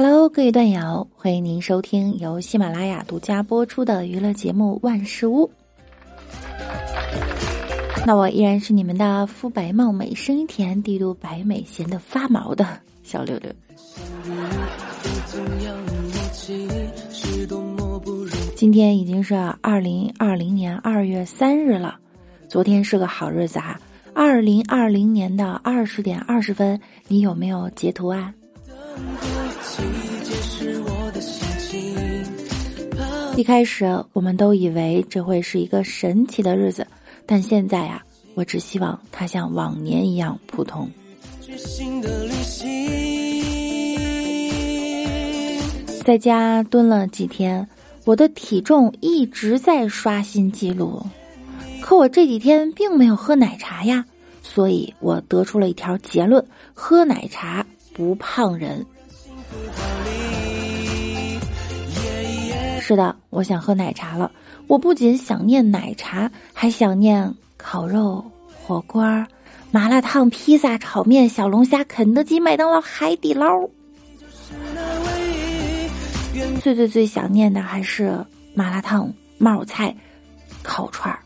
Hello，各位段友，欢迎您收听由喜马拉雅独家播出的娱乐节目《万事屋》。那我依然是你们的肤白貌美、声音甜、帝都白美、闲得发毛的小六六。今天已经是二零二零年二月三日了，昨天是个好日子啊！二零二零年的二十点二十分，你有没有截图啊？一开始我们都以为这会是一个神奇的日子，但现在呀，我只希望它像往年一样普通。在家蹲了几天，我的体重一直在刷新记录，可我这几天并没有喝奶茶呀，所以我得出了一条结论：喝奶茶不胖人。是的，我想喝奶茶了。我不仅想念奶茶，还想念烤肉、火锅、麻辣烫、披萨、炒面、小龙虾、肯德基、麦当劳、海底捞。最最最想念的还是麻辣烫、冒菜、烤串儿。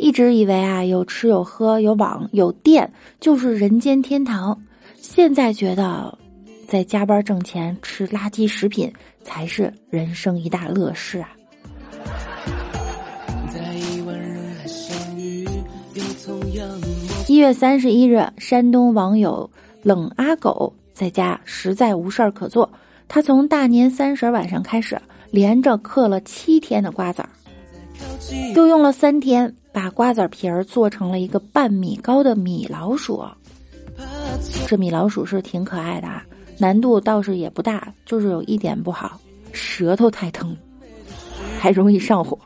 一直以为啊，有吃有喝有网有电就是人间天堂，现在觉得。在加班挣钱吃垃圾食品才是人生一大乐事啊！一月三十一日，山东网友冷阿狗在家实在无事儿可做，他从大年三十晚上开始，连着嗑了七天的瓜子儿，又用了三天把瓜子皮儿做成了一个半米高的米老鼠。这米老鼠是挺可爱的啊。难度倒是也不大，就是有一点不好，舌头太疼，还容易上火。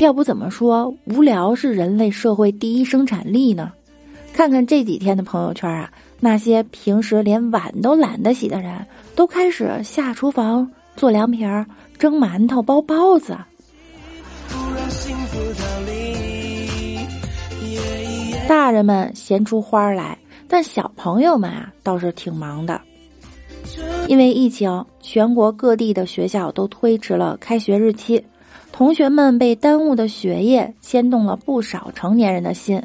要不怎么说无聊是人类社会第一生产力呢？看看这几天的朋友圈啊，那些平时连碗都懒得洗的人，都开始下厨房做凉皮儿、蒸馒头、包包子。大人们闲出花来。但小朋友们啊，倒是挺忙的，因为疫情，全国各地的学校都推迟了开学日期，同学们被耽误的学业牵动了不少成年人的心。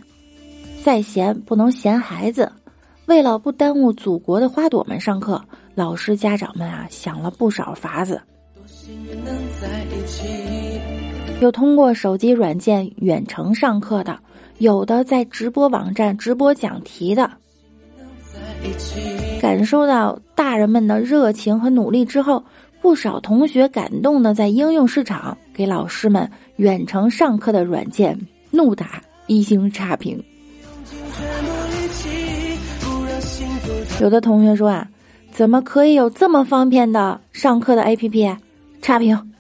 再闲不能闲孩子，为了不耽误祖国的花朵们上课，老师家长们啊想了不少法子，有通过手机软件远程上课的，有的在直播网站直播讲题的。感受到大人们的热情和努力之后，不少同学感动的在应用市场给老师们远程上课的软件怒打一星差评。有的同学说啊，怎么可以有这么方便的上课的 APP？差评。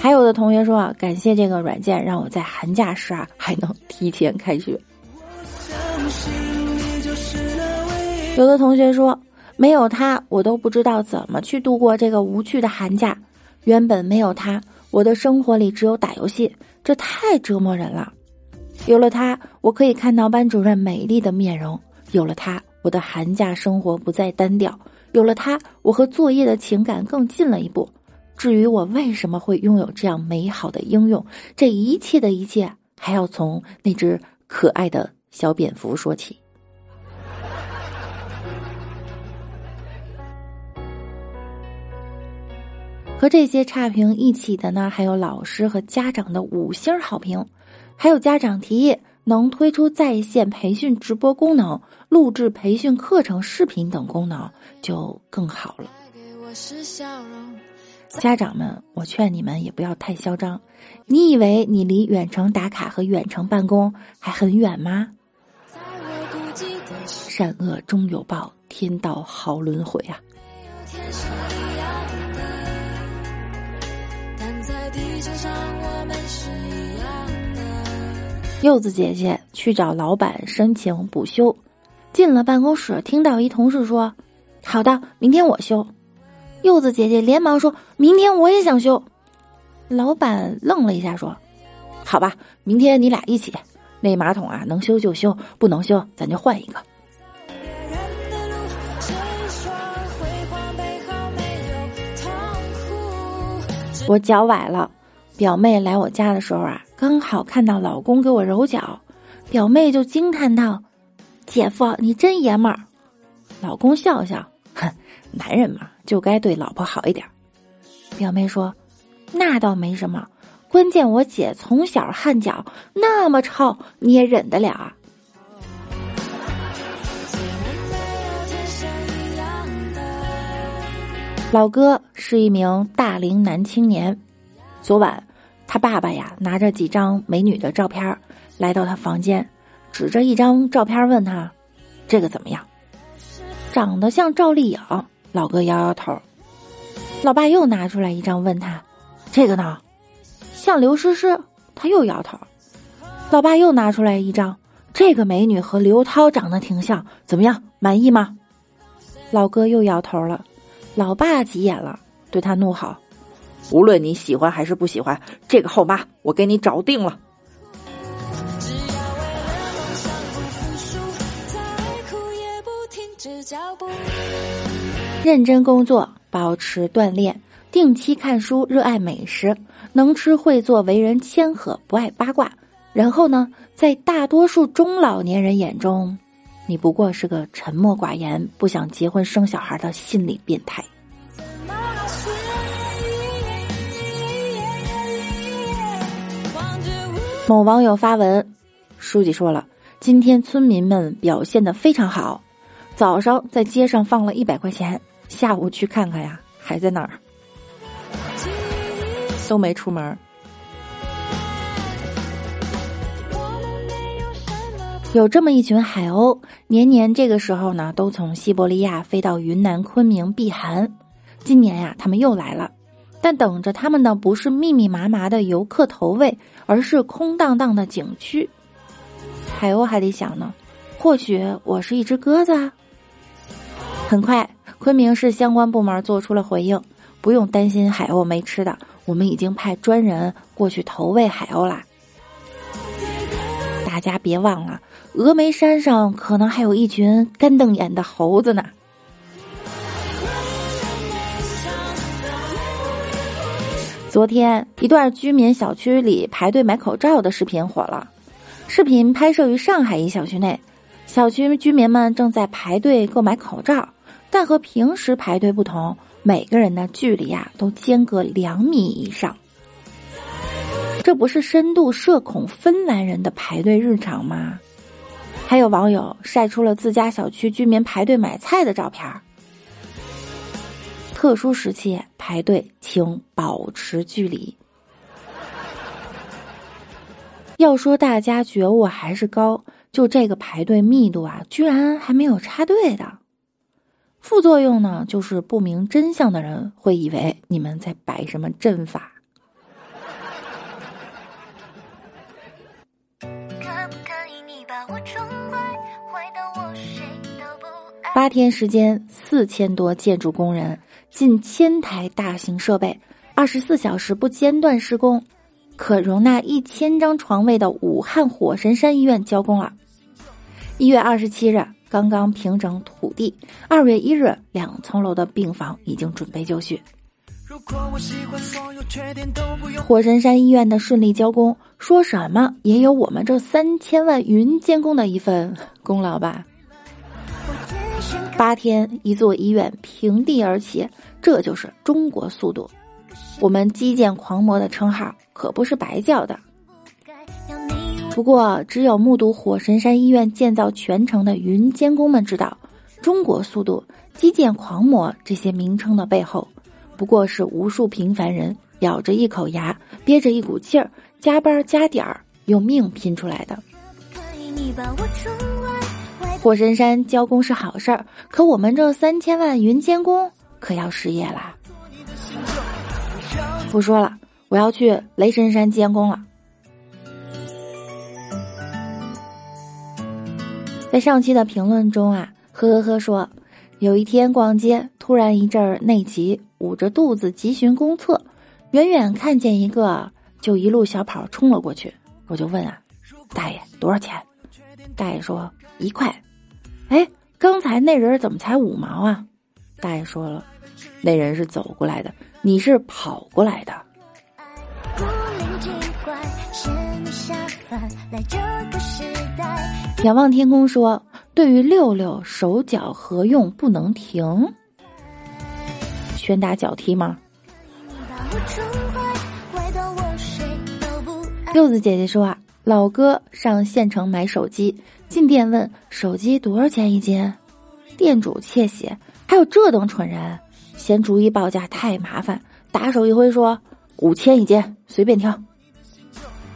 还有的同学说啊，感谢这个软件，让我在寒假时啊还能提前开学。有的同学说，没有他，我都不知道怎么去度过这个无趣的寒假。原本没有他，我的生活里只有打游戏，这太折磨人了。有了他，我可以看到班主任美丽的面容；有了他，我的寒假生活不再单调；有了他，我和作业的情感更近了一步。至于我为什么会拥有这样美好的应用，这一切的一切，还要从那只可爱的小蝙蝠说起。和这些差评一起的呢，还有老师和家长的五星好评，还有家长提议能推出在线培训直播功能、录制培训课程视频等功能，就更好了。家长们，我劝你们也不要太嚣张。你以为你离远程打卡和远程办公还很远吗？善恶终有报，天道好轮回啊！柚子姐姐去找老板申请补休，进了办公室，听到一同事说：“好的，明天我休。”柚子姐姐连忙说：“明天我也想休。”老板愣了一下，说：“好吧，明天你俩一起。那马桶啊，能修就修，不能修咱就换一个。我脚崴了，表妹来我家的时候啊，刚好看到老公给我揉脚，表妹就惊叹道：“姐夫，你真爷们儿。”老公笑笑，哼，男人嘛，就该对老婆好一点。表妹说：“那倒没什么，关键我姐从小汗脚那么臭，你也忍得了啊？”老哥是一名大龄男青年，昨晚他爸爸呀拿着几张美女的照片来到他房间，指着一张照片问他：“这个怎么样？”长得像赵丽颖。老哥摇摇头。老爸又拿出来一张问他：“这个呢？”像刘诗诗。他又摇头。老爸又拿出来一张：“这个美女和刘涛长得挺像，怎么样？满意吗？”老哥又摇头了。老爸急眼了，对他怒吼：“无论你喜欢还是不喜欢，这个后妈我给你找定了。”认真工作，保持锻炼，定期看书，热爱美食，能吃会做，为人谦和，不爱八卦。然后呢，在大多数中老年人眼中。你不过是个沉默寡言、不想结婚生小孩的心理变态。某网友发文，书记说了，今天村民们表现的非常好，早上在街上放了一百块钱，下午去看看呀，还在那儿，都没出门。有这么一群海鸥，年年这个时候呢，都从西伯利亚飞到云南昆明避寒。今年呀，他们又来了，但等着他们的不是密密麻麻的游客投喂，而是空荡荡的景区。海鸥还得想呢，或许我是一只鸽子。啊。很快，昆明市相关部门做出了回应，不用担心海鸥没吃的，我们已经派专人过去投喂海鸥啦。大家别忘了。峨眉山上可能还有一群干瞪眼的猴子呢。昨天，一段居民小区里排队买口罩的视频火了。视频拍摄于上海一小区内，小区居民们正在排队购买口罩，但和平时排队不同，每个人的距离啊都间隔两米以上。这不是深度社恐芬兰人的排队日常吗？还有网友晒出了自家小区居民排队买菜的照片儿。特殊时期排队，请保持距离。要说大家觉悟还是高，就这个排队密度啊，居然还没有插队的。副作用呢，就是不明真相的人会以为你们在摆什么阵法。八天时间，四千多建筑工人，近千台大型设备，二十四小时不间断施工，可容纳一千张床位的武汉火神山医院交工了。一月二十七日，刚刚平整土地，二月一日，两层楼的病房已经准备就绪。火神山医院的顺利交工，说什么也有我们这三千万云监工的一份功劳吧。八天，一座医院平地而起，这就是中国速度。我们基建狂魔的称号可不是白叫的。不过，只有目睹火神山医院建造全程的云监工们知道，中国速度、基建狂魔这些名称的背后，不过是无数平凡人咬着一口牙，憋着一股劲儿，加班加点儿，用命拼出来的。可以你把我火神山交工是好事儿，可我们这三千万云监工可要失业啦！不说了，我要去雷神山监工了。在上期的评论中啊，呵呵呵说，有一天逛街，突然一阵内急，捂着肚子急寻公厕，远远看见一个，就一路小跑冲了过去。我就问啊，大爷多少钱？大爷说一块。哎，刚才那人怎么才五毛啊？大爷说了，那人是走过来的，你是跑过来的。仰望天空说：“对于六六手脚合用不能停，拳打脚踢吗？”柚子姐姐说：“啊，老哥上县城买手机，进店问手机多少钱一斤，店主窃喜，还有这等蠢人，嫌逐一报价太麻烦，打手一挥说五千一斤，随便挑。”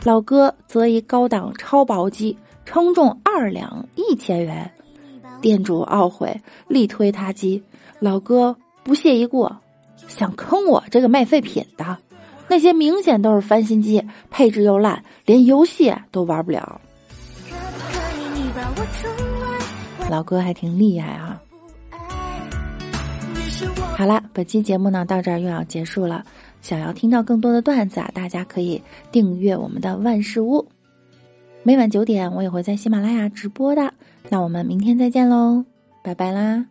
老哥则以高档超薄机称重二两一千元，店主懊悔，力推他机。老哥不屑一顾，想坑我这个卖废品的。那些明显都是翻新机，配置又烂，连游戏都玩不了。老哥还挺厉害啊！好了，本期节目呢到这儿又要结束了。想要听到更多的段子啊，大家可以订阅我们的万事屋，每晚九点我也会在喜马拉雅直播的。那我们明天再见喽，拜拜啦！